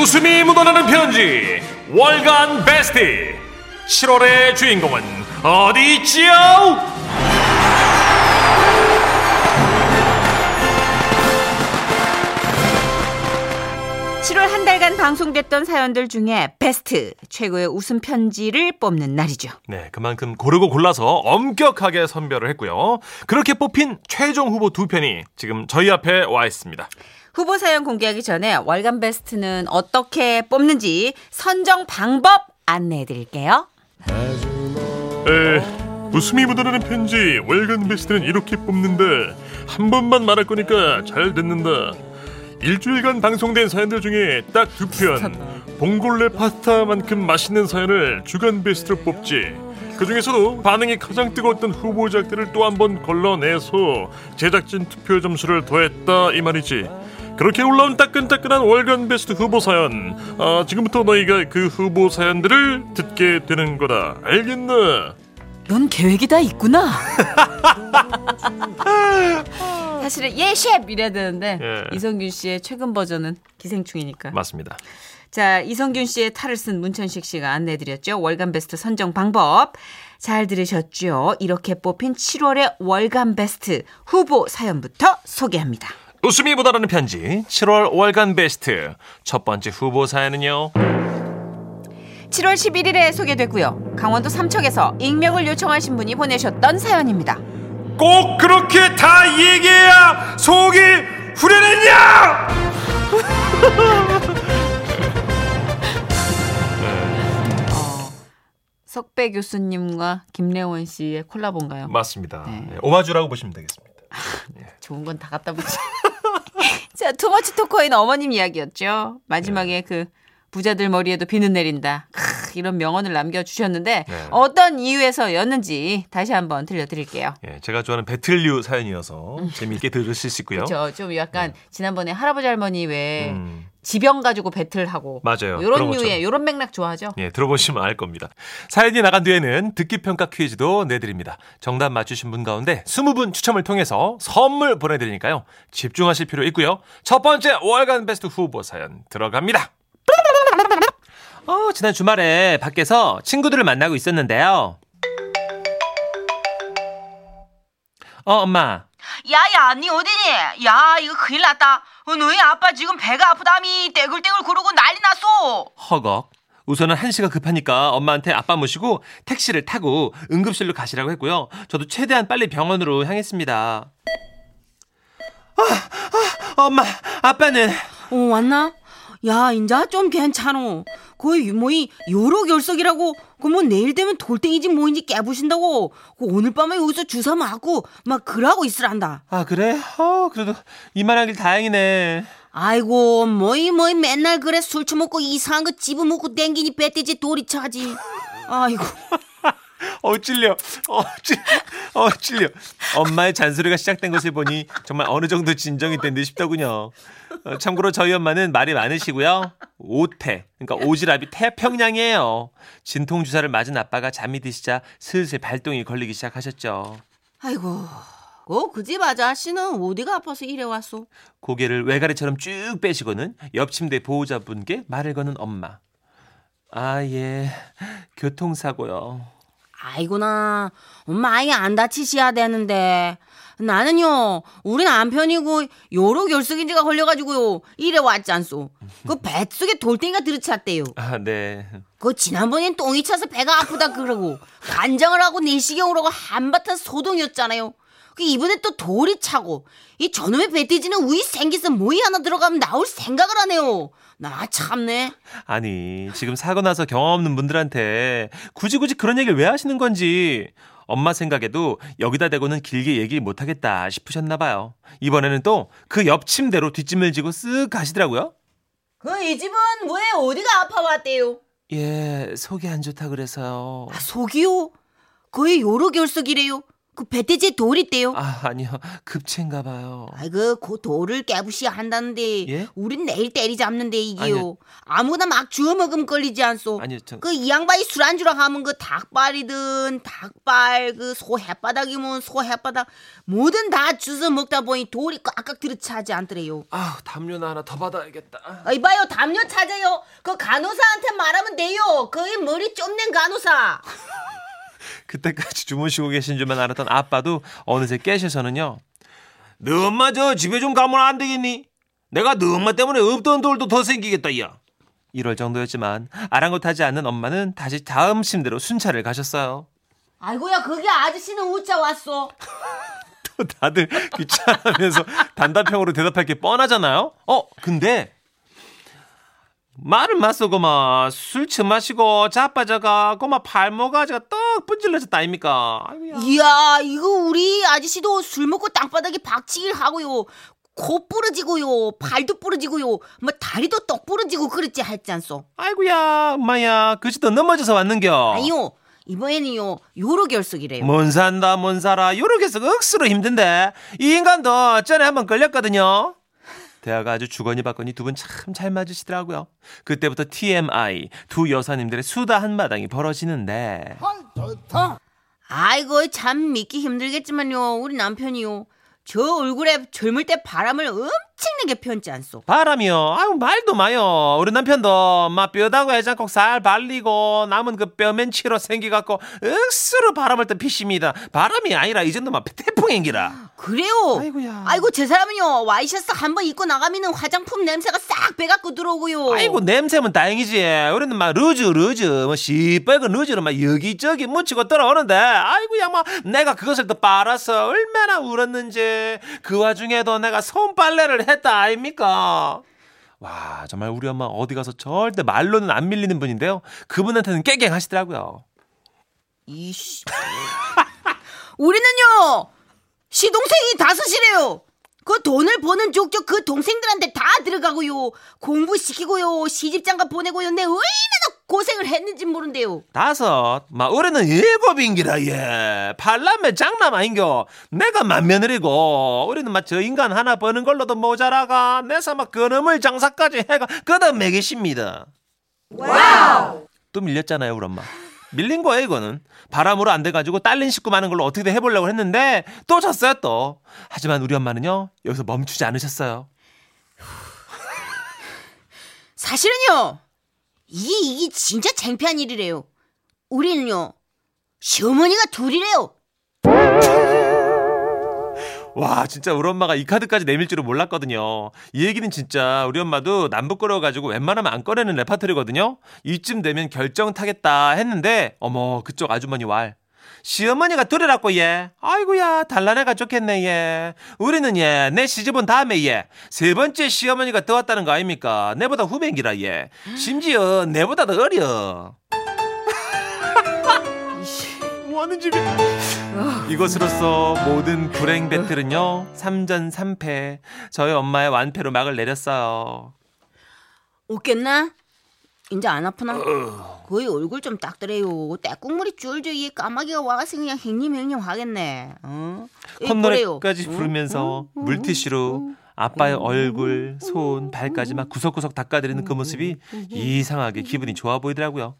웃음이 묻어나는 편지 월간 베스트 7월의 주인공은 어디 있지요? 7월 한 달간 방송됐던 사연들 중에 베스트 최고의 웃음 편지를 뽑는 날이죠. 네, 그만큼 고르고 골라서 엄격하게 선별을 했고요. 그렇게 뽑힌 최종 후보 두 편이 지금 저희 앞에 와 있습니다. 후보 사연 공개하기 전에 월간 베스트는 어떻게 뽑는지 선정 방법 안내해 드릴게요. 에, 웃음이 묻어나는 편지 월간 베스트는 이렇게 뽑는데 한 번만 말할 거니까 잘 듣는다. 일주일간 방송된 사연들 중에 딱 두 편 봉골레 파스타만큼 맛있는 사연을 주간 베스트로 뽑지. 그 중에서도 반응이 가장 뜨거웠던 후보작들을 또 한 번 걸러내서 제작진 투표 점수를 더했다 이 말이지. 그렇게 올라온 따끈따끈한 월간 베스트 후보 사연. 아, 지금부터 너희가 그 후보 사연들을 듣게 되는 거다. 알겠나? 넌 계획이 다 있구나. 사실은 예 셰프 이래야 되는데 예. 이성균 씨의 최근 버전은 기생충이니까. 맞습니다. 자, 이성균 씨의 탈을 쓴 문천식 씨가 안내드렸죠. 월간 베스트 선정 방법. 잘 들으셨죠? 이렇게 뽑힌 7월의 월간 베스트 후보 사연부터 소개합니다. 웃음이 묻어나는 편지 7월 월간 베스트 첫 번째 후보 사연은요. 7월 11일에 소개됐고요. 강원도 삼척에서 익명을 요청하신 분이 보내셨던 사연입니다. 꼭 그렇게 다 얘기해야 속이 후련했냐? 석배 교수님과 김래원 씨의 콜라보인가요? 맞습니다. 네. 네, 오마주라고 보시면 되겠습니다. 좋은 건 다 갖다 붙여. 자, 투머치 토커인 어머님 이야기였죠. 마지막에 그 부자들 머리에도 비는 내린다. 크, 이런 명언을 남겨주셨는데 네. 어떤 이유에서였는지 다시 한번 들려드릴게요. 예, 제가 좋아하는 배틀류 사연이어서 재미있게 들으실 수 있고요. 저좀 약간 지난번에 할아버지 할머니 왜 음, 지병 가지고 배틀하고 맞아요. 뭐 이런. 류의 이런 맥락 좋아하죠? 예, 들어보시면 알 겁니다. 사연이 나간 뒤에는 듣기 평가 퀴즈도 내드립니다. 정답 맞추신 분 가운데 20분 추첨을 통해서 선물 보내드리니까요. 집중하실 필요 있고요. 첫 번째 월간 베스트 후보 사연 들어갑니다. 어, 지난 주말에 밖에서 친구들을 만나고 있었는데요. 어, 엄마. 야야 니 어디니? 야 이거 큰일 났다. 어, 너희 아빠 지금 배가 아프다미 떼굴떼굴 구르고 난리 났어. 허걱. 우선은 한시가 급하니까 엄마한테 아빠 모시고 택시를 타고 응급실로 가시라고 했고요. 저도 최대한 빨리 병원으로 향했습니다. 아, 아, 엄마, 아빠는 어, 왔나? 야, 인자 좀 괜찮어. 거의 뭐이 요로 결석이라고 그뭐 내일 되면 돌덩이지 뭐인지 깨부신다고 그 오늘 밤에 여기서 주사 맞고 막 그러고 있으란다. 아 그래? 어 그래도 이만하길 다행이네. 아이고 뭐이 뭐이 맨날 그래 술 처먹고 이상한 거 집어먹고 댕기니 배떼지 돌이 차지. 아이고 어 찔려. 어 찔. 어 찔려. 엄마의 잔소리가 시작된 것을 보니 정말 어느 정도 진정이 된 듯 싶더군요. 어, 참고로 저희 엄마는 말이 많으시고요. 오태, 그러니까 오지랖이 태평양이에요. 진통 주사를 맞은 아빠가 잠이 드시자 슬슬 발동이 걸리기 시작하셨죠. 아이고 어, 그 집 아저씨는 어디가 아파서 이래 왔어? 고개를 외가리처럼 쭉 빼시고는 옆 침대 보호자분께 말을 거는 엄마. 아, 예. 교통사고요. 아이고나. 엄마 아예 안 다치셔야 되는데. 나는요 우리 남편이고 요로 결석인지가 걸려가지고요 이래 왔지 않소. 그 뱃속에 돌덩이가 들이찼대요. 아, 네. 그 지난번엔 똥이 차서 배가 아프다 그러고 간장을 하고 내시경을 하고 한바탕 소동이었잖아요. 그 이번에 또 돌이 차고 이 저놈의 배돼지는 우이 생기서 모이 하나 들어가면 나올 생각을 하네요 나 참네 아니, 지금 사고 나서 경험 없는 분들한테 굳이 굳이 그런 얘기를 왜 하시는 건지 엄마 생각에도 여기다 대고는 길게 얘기 못 하겠다 싶으셨나 봐요. 이번에는 또 그 옆 침대로 뒷짐을 지고 쓱 가시더라고요. 그 이 집은 왜 어디가 아파 왔대요 예, 속이 안 좋다 그래서요. 아, 속이요? 거의 요로 결석이래요. 그 배돼지에 돌 있대요. 아 아니요 급체인가 봐요. 아이고 그 돌을 깨부시야 한다는데 예? 우린 내일 때리 잡는데 이게요. 아니요. 아무나 막 주워 먹으면 걸리지 않소. 아니요 전그이 양반이 술 안주랑 하면 그 닭발이든 닭발 그 소 햇바닥이면 소 햇바닥 뭐든 다 주워 먹다 보니 돌이 꽉꽉 들어차지 않더래요. 아 담요나 하나 더 받아야겠다. 아, 이봐요 담요 찾아요. 그 간호사한테 말하면 돼요. 그이 머리 쫌낸 간호사. 그때까지 주무시고 계신 줄만 알았던 아빠도 어느새 깨셔서는요. 너 엄마 저 집에 좀 가면 안 되겠니? 내가 너 엄마 때문에 없던 돌도 더 생기겠다 야. 이럴 정도였지만 아랑곳하지 않는 엄마는 다시 다음 침대로 순찰을 가셨어요. 아이고야 그게 아저씨는 우짜 왔어. 또 다들 귀찮으면서 단답형으로 대답할 게 뻔하잖아요. 어 근데 말을 맞서 고마 술 처마시고 자빠져가 고마 팔목아지가 떡 분질러졌다 아닙니까? 아이고야. 이야 이거 우리 아저씨도 술 먹고 땅바닥에 박치기를 하고요. 코 부러지고요. 발도 부러지고요. 뭐 다리도 떡 부러지고 그랬지 했지 않소. 아이고야 엄마야 그지도 넘어져서 왔는겨. 아니요. 이번에는요. 요로 결석이래요. 뭔 산다 뭔 살아 요렇게서 억수로 힘든데 이 인간도 전에 한번 걸렸거든요. 대화가 아주 주거니 받거니 두 분 참 잘 맞으시더라고요. 그때부터 TMI 두 여사님들의 수다 한마당이 벌어지는데 아이고 참 믿기 힘들겠지만요. 우리 남편이요. 저 얼굴에 젊을 때 바람을 엄청나게 폈지 않소. 바람이요. 아유 말도 마요. 우리 남편도 막 뼈다구 해장국 살 발리고 남은 그 뼈맨치로 생기갖고 억수로 바람을 또 피십니다. 바람이 아니라 이 정도면 태풍인기라. 그래요. 아이고야. 아이고 제 사람은요. 와이셔츠 한 번 입고 나가면은 화장품 냄새가 싹 배갖고 들어오고요. 아이고 냄새면 다행이지. 우리는 막 루즈 루즈 뭐 시뻘건 루즈를 막 여기저기 묻히고 들어오는데 아이고야 뭐 내가 그것을 또 빨아서 얼마나 울었는지 그 와중에도 내가 손빨래를 했다 아닙니까? 와 정말 우리 엄마 어디 가서 절대 말로는 안 밀리는 분인데요. 그분한테는 깨갱하시더라고요. 이씨. 우리는요 시동생이 다섯이래요. 그 돈을 버는 족족 그 동생들한테 다 들어가고요. 공부시키고요. 시집장가 보내고요. 내 얼마나 고생을 했는지 모른대요. 다섯, 막 올해는 일곱인기라 예. 팔남매 장남 아닌겨. 내가 만며느리고 우리는 막 저 인간 하나 버는 걸로도 모자라가 내서 막 그놈을 장사까지 해가 그다 매기십니다. 와우. 또 밀렸잖아요 우리 엄마. 밀린 거예요 이거는. 바람으로 안 돼가지고 딸린 식구 많은 걸로 어떻게든 해보려고 했는데 또 졌어요 또. 하지만 우리 엄마는요 여기서 멈추지 않으셨어요. 사실은요. 이게 이게 진짜 창피한 일이래요. 우리는요. 시어머니가 둘이래요. 와 진짜 우리 엄마가 이 카드까지 내밀 줄은 몰랐거든요. 이 얘기는 진짜 우리 엄마도 남부끄러워가지고 웬만하면 안 꺼내는 레파토리거든요. 이쯤 되면 결정 타겠다 했는데 어머 그쪽 아주머니 왈. 시어머니가 둘이라고 얘. 아이고야 달라내가 좋겠네 얘. 우리는 얘내 시집온 다음에 얘세 번째 시어머니가 더 왔다는 거 아닙니까? 내보다 후배기라 얘. 심지어 내보다 더 어려. 뭐 하는 집이야? 이것으로써 모든 불행 배틀은요 3전 3패 저희 엄마의 완패로 막을 내렸어요 웃겠나? 이제 안 아프나? 거의 얼굴 좀 닦더래요. 때국물이 줄줄 이 까마귀가 와서 그냥 행님 행님 하겠네. 어? 콧노래까지 응? 부르면서 물티슈로 아빠의 얼굴, 손, 발까지 막 구석구석 닦아드리는 그 모습이 이상하게 기분이 좋아 보이더라고요.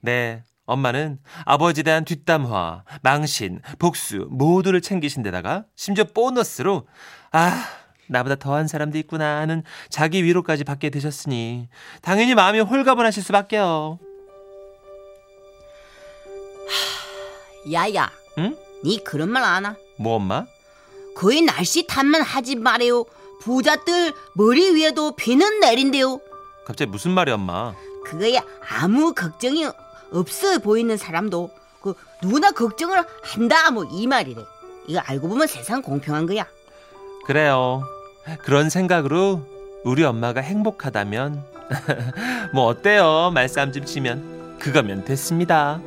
네, 엄마는 아버지에 대한 뒷담화, 망신, 복수 모두를 챙기신 데다가 심지어 보너스로 아 나보다 더한 사람도 있구나 하는 자기 위로까지 받게 되셨으니 당연히 마음이 홀가분하실 수밖에요. 야야, 응? 니 그런 말 안 하? 뭐 엄마? 거의 날씨 탓만 하지 말아요. 부자들 머리 위에도 비는 내린대요. 갑자기 무슨 말이야 엄마? 그거야 아무 걱정이 없어 보이는 사람도 그 누구나 걱정을 한다 뭐 이 말이래. 이거 알고 보면 세상 공평한 거야. 그래요. 그런 생각으로 우리 엄마가 행복하다면 뭐 어때요? 말싸움 좀 치면 그거면 됐습니다.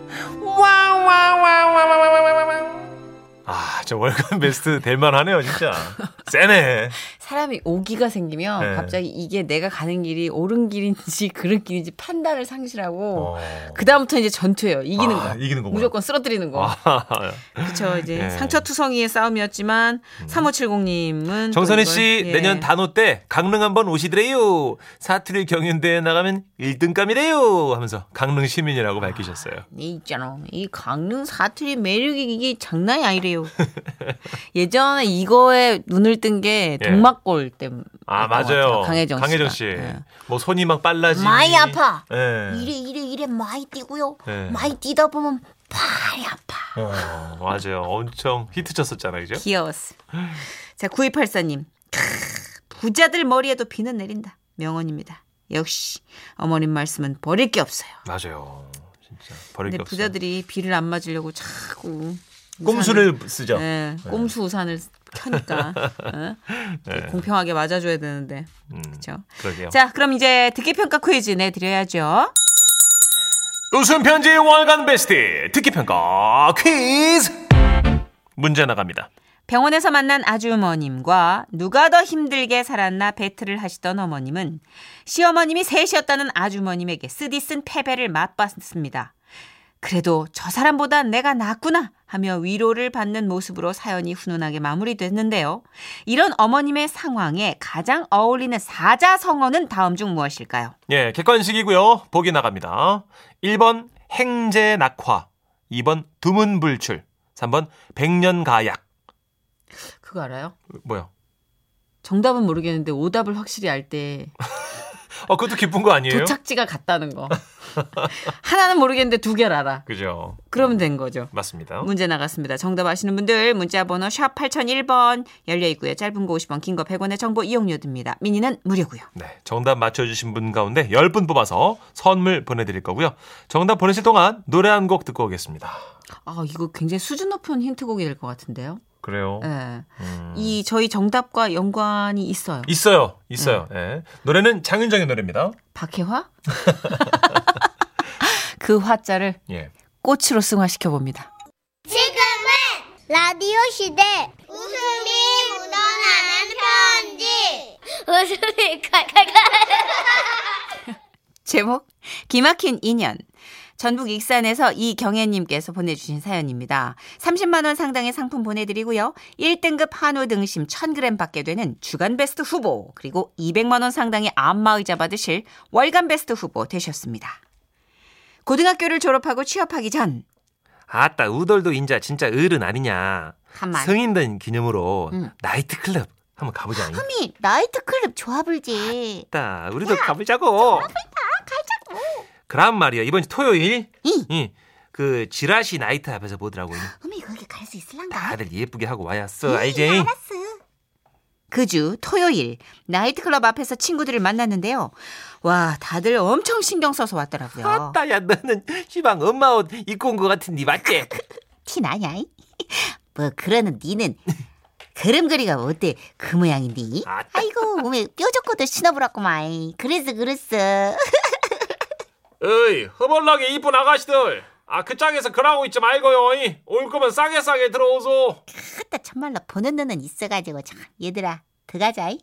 아, 저 월간 베스트 될 만하네요, 진짜. 세네. 사람이 오기가 생기면 네. 갑자기 이게 내가 가는 길이 옳은 길인지 그른 길인지 판단을 상실하고 어. 그 다음부터 이제 전투예요. 이기는 아, 거. 이기는 거구나. 무조건 쓰러뜨리는 거. 아, 그렇죠. 이제 예. 음. 상처투성이의 싸움이었지만 3570님은 정선희 씨 예. 내년 단오 때 강릉 한번 오시더래요. 사투리 경연대회 나가면 1등감이래요. 하면서 강릉 시민이라고 밝히셨어요. 이 있잖아. 이 강릉 사투리 매력이 이게 장난이 아니래요. 예전에 이거에 눈을 뜬게 예. 동막골 때문에. 아 맞아요. 강혜정 씨가. 강혜정 씨. 예. 뭐 손이 막 빨라지니. 많이 아파. 예. 이래 이래 이래 많이 뛰고요. 네. 많이 뛰다 보면 발이 아파. 어, 맞아요. 엄청 히트 쳤었잖아요, 그죠? 귀여웠어. 자, 9284님. 부자들 머리에도 비는 내린다. 명언입니다. 역시 어머님 말씀은 버릴 게 없어요. 맞아요. 진짜 버릴 게 없어요. 부자들이 비를 안 맞으려고 자꾸 꼼수를 쓰죠. 네, 꼼수 우산을 켜니까 어? 네. 공평하게 맞아줘야 되는데 음, 그렇죠. 그러게요. 자, 그럼 이제 듣기 평가 퀴즈 내드려야죠. 웃음 편지 월간 베스트 듣기 평가 퀴즈 문제 나갑니다. 병원에서 만난 아주머님과 누가 더 힘들게 살았나 배틀을 하시던 어머님은 시어머님이 셋이었다는 아주머님에게 쓰디쓴 패배를 맛봤습니다. 그래도 저 사람보다 내가 낫구나 하며 위로를 받는 모습으로 사연이 훈훈하게 마무리됐는데요. 이런 어머님의 상황에 가장 어울리는 사자성어는 다음 중 무엇일까요? 예, 객관식이고요. 보기 나갑니다. 1번 행제 낙화, 2번 두문불출, 3번 백년가약. 그거 알아요? 뭐야? 정답은 모르겠는데 오답을 확실히 알 때 어, 그것도 기쁜 거 아니에요? 도착지가 같다는 거. 하나는 모르겠는데 두 개를 알아. 그죠? 그러면 된 거죠. 맞습니다. 문제 나갔습니다. 정답 아시는 분들 문자 번호 샵 8001번 열려 있고요. 짧은 거 50원, 긴 거 100원의 정보 이용료 듭니다. 미니는 무료고요. 네, 정답 맞춰 주신 분 가운데 10분 뽑아서 선물 보내 드릴 거고요. 정답 보내실 동안 노래 한 곡 듣고 오겠습니다. 아, 이거 굉장히 수준 높은 힌트곡이 될 것 같은데요. 그래요? 예. 음. 이 저희 정답과 연관이 있어요. 있어요, 있어요. 예. 노래는 장윤정의 노래입니다. 박혜화? 그 화자를 예. 꽃으로 승화시켜 봅니다. 지금은 라디오 시대 웃음이 묻어나는 편지 웃음이 칼칼칼 제목 기막힌 인연. 전북 익산에서 이경혜님께서 보내주신 사연입니다. 30만 원 상당의 상품 보내드리고요. 1등급 한우 등심 1000g 받게 되는 주간 베스트 후보 그리고 200만 원 상당의 안마의자 받으실 월간 베스트 후보 되셨습니다. 고등학교를 졸업하고 취업하기 전 아따, 우돌도 인자 진짜 어른 아니냐. 한말 성인된 기념으로 응. 나이트클럽 한번 가보자. 흠이 나이트클럽 좋아불지 아따, 우리도 가보자고. 그럼 말이야, 이번 주 토요일. 이. 이, 그, 지라시 나이트 앞에서 보더라고. 흠이 거기 갈 수 있을란가 다들 예쁘게 하고 와였어. 알지? 알았어 그 주 토요일 나이트클럽 앞에서 친구들을 만났는데요. 와 다들 엄청 신경 써서 왔더라고요. 아따, 야, 너는 시방 엄마 옷 입고 온 것 같은데, 맞지? 티나냐 이? 뭐 그러는 니는 그림 그리가 어때 그 모양인데 아따. 아이고 몸에 뾰족고도 신어보라구만 그래서 그랬어 어이, 허벌나게 이쁜 아가씨들. 아, 그 짝에서 그러고 있지 말고요. 이. 올 거면 싸게 싸게 들어오소. 그때 참말로 보는 눈은 있어가지고 참 얘들아 들어가자 이.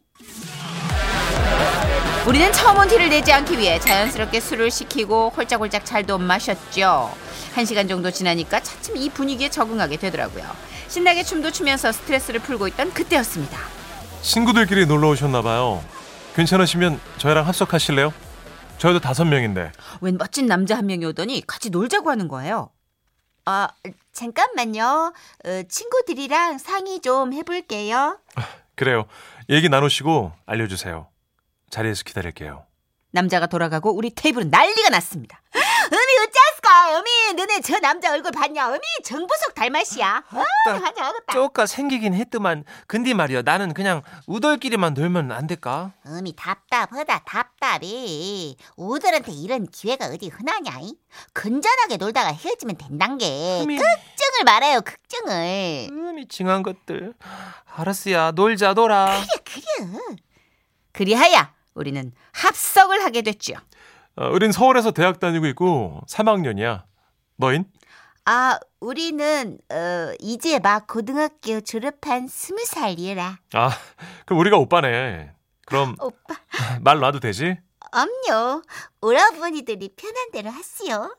우리는 처음 온 티를 내지 않기 위해 자연스럽게 술을 시키고 홀짝홀짝 잘도 마셨죠. 한 시간 정도 지나니까 차츰 이 분위기에 적응하게 되더라고요. 신나게 춤도 추면서 스트레스를 풀고 있던 그때였습니다. 친구들끼리 놀러 오셨나 봐요. 괜찮으시면 저희랑 합석하실래요? 저희도 다섯 명인데. 웬 멋진 남자 한 명이 오더니 같이 놀자고 하는 거예요. 아 잠깐만요 어, 친구들이랑 상의 좀 해볼게요 그래요. 얘기 나누시고 알려주세요. 자리에서 기다릴게요. 남자가 돌아가고 우리 테이블은 난리가 났습니다. 어쩌스까 음이 너네 저 남자 얼굴 봤냐? 음이 정부석 닮았이야. 어, 하자 하겠다. 쪼까 생기긴 했더만. 근데 말이야 나는 그냥 우돌끼리만 놀면 안 될까? 음이 답답하다 답답해 우들한테 이런 기회가 어디 흔하냐 이? 건전하게 놀다가 헤어지면 된단 게. 흠이. 걱정을 말아요 걱정을. 음이 징한 것들. 알았어야 놀자 놀아. 그래 그리하여 우리는 합석을 하게 됐죠. 어, 우린 서울에서 대학 다니고 있고 3학년이야. 너인? 아, 우리는 어, 이제 막 고등학교 졸업한 스무 살이라. 아, 그럼 우리가 오빠네. 그럼 오빠, 말 놔도 되지? 엄요. 오라버니들이 편한 대로 하시오.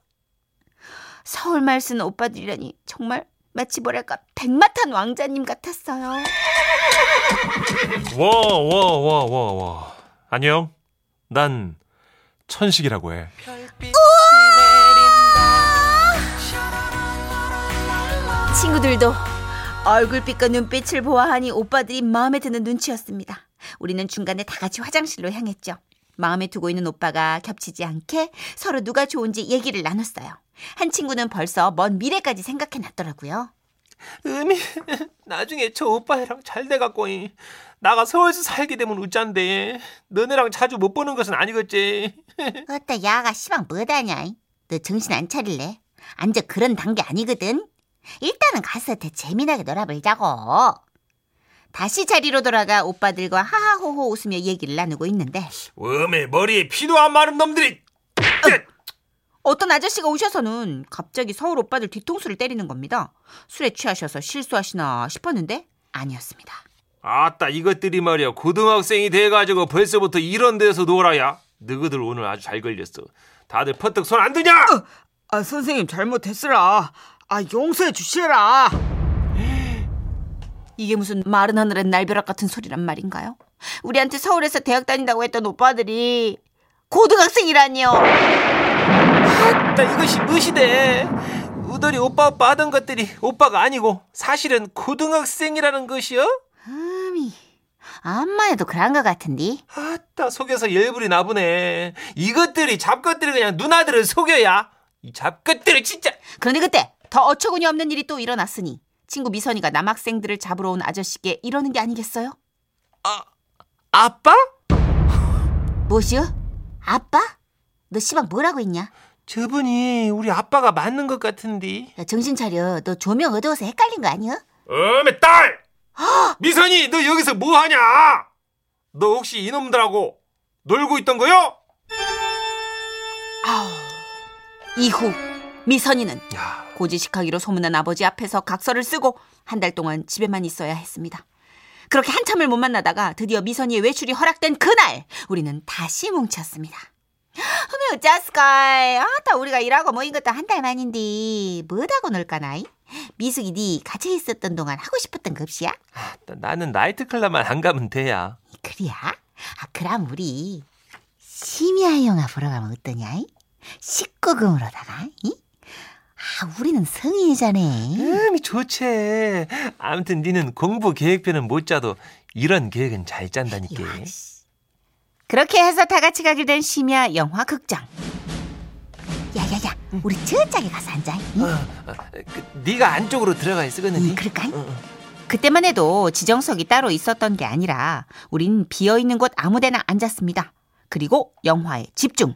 서울 말 쓰는 오빠들이라니 정말 마치 뭐랄까 백마탄 왕자님 같았어요. 와, 와, 와, 와, 와. 안녕. 난 천식이라고 해. 친구들도 얼굴빛과 눈빛을 보아하니 오빠들이 마음에 드는 눈치였습니다. 우리는 중간에 다 같이 화장실로 향했죠. 마음에 두고 있는 오빠가 겹치지 않게 서로 누가 좋은지 얘기를 나눴어요. 한 친구는 벌써 먼 미래까지 생각해 놨더라고요. 음이 나중에 저 오빠랑 잘 돼갖고 나가 서울에서 살게 되면 웃잔데 너네랑 자주 못 보는 것은 아니겠지 어따 야가 시방 뭐다냐? 너 정신 안 차릴래? 앉아 그런 단계 아니거든. 일단은 가서 더 재미나게 놀아보자고. 다시 자리로 돌아가 오빠들과 하하호호 웃으며 얘기를 나누고 있는데 음에 머리에 피도 안 마른 놈들이 어 떤 아저씨가 오셔서는 갑자기 서울 오빠들 뒤통수를 때리는 겁니다. 술에 취하셔서 실수하시나 싶었는데 아니었습니다. 아따 이것들이 말이야 고등학생이 돼가지고 벌써부터 이런 데서 놀아야 너희들 오늘 아주 잘 걸렸어 다들 퍼뜩 손 안 드냐 아 선생님 잘못했으라. 아 용서해 주시라. 이게 무슨 마른 하늘엔 날벼락 같은 소리란 말인가요? 우리한테 서울에서 대학 다닌다고 했던 오빠들이 고등학생이라니요. 아따 이것이 무시대 우덜이 오빠 오빠 하던 것들이 오빠가 아니고 사실은 고등학생이라는 것이요 음이 암만 해도 그런 것 같은데. 아따 속여서 열불이 나보네 이것들이 잡것들이 그냥 누나들을 속여야 이 잡것들을 진짜 그런데 그때 더 어처구니 없는 일이 또 일어났으니 친구 미선이가 남학생들을 잡으러 온 아저씨께 이러는 게 아니겠어요? 아빠? 뭐시오? 아빠? 너 시방 뭐라고 했냐? 저분이 우리 아빠가 맞는 것 같은데 야, 정신 차려. 너 조명 어두워서 헷갈린 거 아니야? 어메 딸! 미선이 너 여기서 뭐 하냐? 너 혹시 이놈들하고 놀고 있던 거요? 이후 미선이는 야, 고지식하기로 소문난 아버지 앞에서 각서를 쓰고 한 달 동안 집에만 있어야 했습니다. 그렇게 한참을 못 만나다가 드디어 미선이의 외출이 허락된 그날 우리는 다시 뭉쳤습니다. 어메 어쩌스까? 아따 우리가 일하고 모인 것도 한 달 만인데 뭐다고 놀까나이? 미숙이 네 갇혀 있었던 동안 하고 싶었던 거 없이야? 나는 나이트클럽만 안 가면 돼야. 그래야? 아 그럼 우리 심야 영화 보러 가면 어떠냐? 19금으로다가 이? 아 우리는 성인이잖아 음이 좋지. 아무튼 니는 공부 계획표는 못 짜도 이런 계획은 잘 짠다니까. 그렇게 해서 다 같이 가게 된 심야 영화 극장. 야야야 우리 저짝에 가서 앉아 이? 그, 네가 안쪽으로 들어가 있으겠는데. 응, 그럴까? 그때만 해도 지정석이 따로 있었던 게 아니라 우린 비어 있는 곳 아무데나 앉았습니다. 그리고 영화에 집중.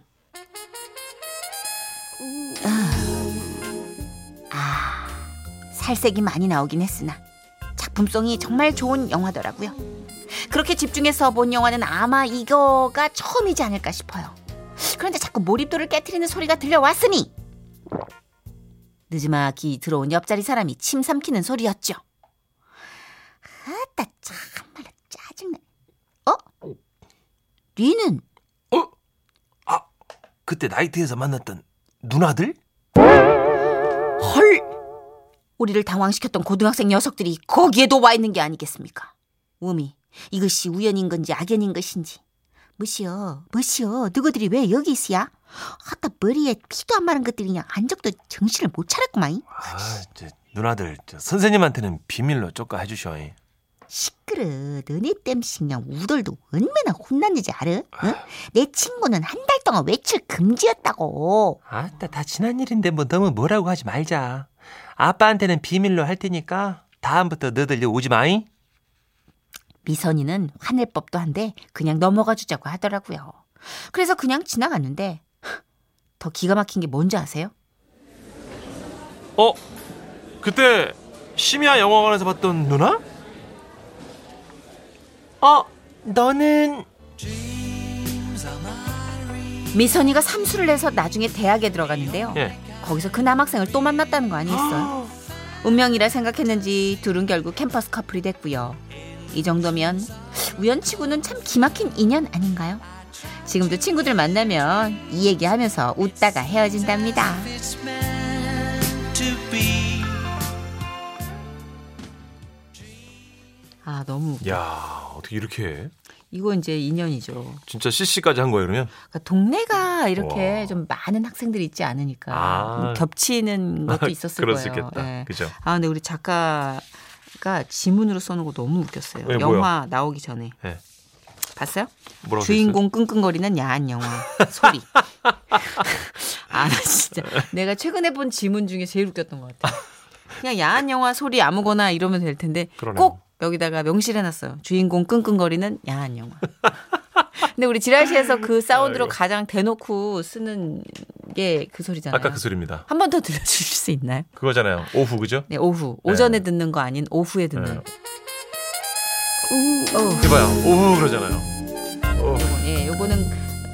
아, 살색이 많이 나오긴 했으나 작품성이 정말 좋은 영화더라고요. 그렇게 집중해서 본 영화는 아마 이거가 처음이지 않을까 싶어요. 그런데 자꾸 몰입도를 깨트리는 소리가 들려왔으니 늦지막이 들어온 옆자리 사람이 침 삼키는 소리였죠. 아따 참말로 짜증나 어? 니는 그때 나이트에서 만났던 누나들? 헐! 우리를 당황시켰던 고등학생 녀석들이 거기에도 와 있는 게 아니겠습니까? 우미, 이것이 우연인 건지 악연인 것인지. 뭐시여 뭐시여 누구들이 왜 여기 있어야? 아따 머리에 피도 안 마른 것들이 그냥 안적도 정신을 못 차렸구만 아, 저, 누나들 저, 선생님한테는 비밀로 쪼까 해주셔. 시끄러 너네 땜시 그냥 우덜도 얼마나 혼났는지 알아? 응? 내 친구는 한 달 동안 외출 금지였다고 아따 다 지난 일인데 뭐 너무 뭐라고 하지 말자. 아빠한테는 비밀로 할 테니까 다음부터 너들 오지 마잉. 미선이는 화낼 법도 한데 그냥 넘어가 주자고 하더라고요. 그래서 그냥 지나갔는데 더 기가 막힌 게 뭔지 아세요? 어? 그때 심야 영화관에서 봤던 누나? 어, 너는 미선이가 삼수를 해서 나중에 대학에 들어갔는데요. 예. 거기서 그 남학생을 또 만났다는 거 아니겠어요? 운명이라 생각했는지 둘은 결국 캠퍼스 커플이 됐고요. 이 정도면 우연치고는 참 기막힌 인연 아닌가요? 지금도 친구들 만나면 이 얘기하면서 웃다가 헤어진답니다. 아 너무 웃겨. 야 어떻게 이렇게 해? 이거 이제 인연이죠. 진짜 CC까지 한 거예요 그러면? 그러니까 동네가 이렇게 와. 좀 많은 학생들이 있지 않으니까 아. 좀 겹치는 것도 있었을 그럴 거예요. 수 있겠다. 예. 그죠? 아 근데 우리 작가 가 지문으로 써놓은 거 너무 웃겼어요. 왜, 영화 나오기 전에 네. 봤어요? 주인공 끙끙거리는 야한 영화 소리. 아나 진짜 내가 최근에 본 지문 중에 제일 웃겼던 것 같아. 그냥 야한 영화 소리 아무거나 이러면 될 텐데 그러네요. 꼭 여기다가 명시해놨어요. 주인공 끙끙거리는 야한 영화. 근데 우리 지라시에서 그 사운드로 아이고. 가장 대놓고 쓰는 게 그 소리잖아요. 아까 그 소리입니다. 한 번 더 들려주실 수 있나요? 그거잖아요. 오후 그죠? 네, 오후. 오전에 듣는 거 아닌 오후에 듣는. 네. 해봐요. 오후 그러잖아요. 오. 요거, 예, 요거는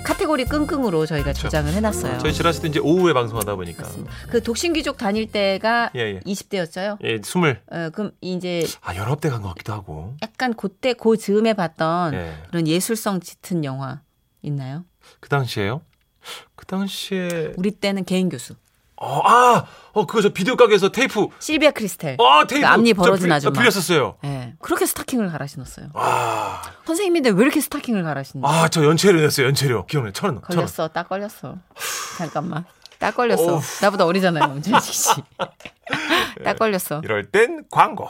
카테고리 끙끙으로 저희가 조장을 해놨어요. 저희 지라시도 이제 오후에 방송하다 보니까 맞습니다. 그 독신귀족 다닐 때가 예, 예. 20대였어요. 예 스물 어, 그럼 이제 아 열아홉 대간것 같기도 하고. 약간 그때 그 즈음에 봤던 예. 그런 예술성 짙은 영화 있나요? 그 당시에요? 그 당시에 우리 때는 개인 교수. 어, 아, 어 그거 저 비디오 가게에서 테이프. 실비아 크리스텔. 아 테이프. 그 앞니 저 벌어진 빌- 아줌마. 빌렸었어요. 예. 그렇게 스타킹을 갈아 신었어요. 아, 선생님인데 왜 이렇게 스타킹을 갈아 신는 아 저 연체료 냈어요. 연체료. 기억나요? 천 원. 천 원. 걸렸어. 딱 걸렸어. 잠깐만. 딱 걸렸어. 나보다 어리잖아요, 문준식 씨. 딱 걸렸어. 이럴 땐 광고.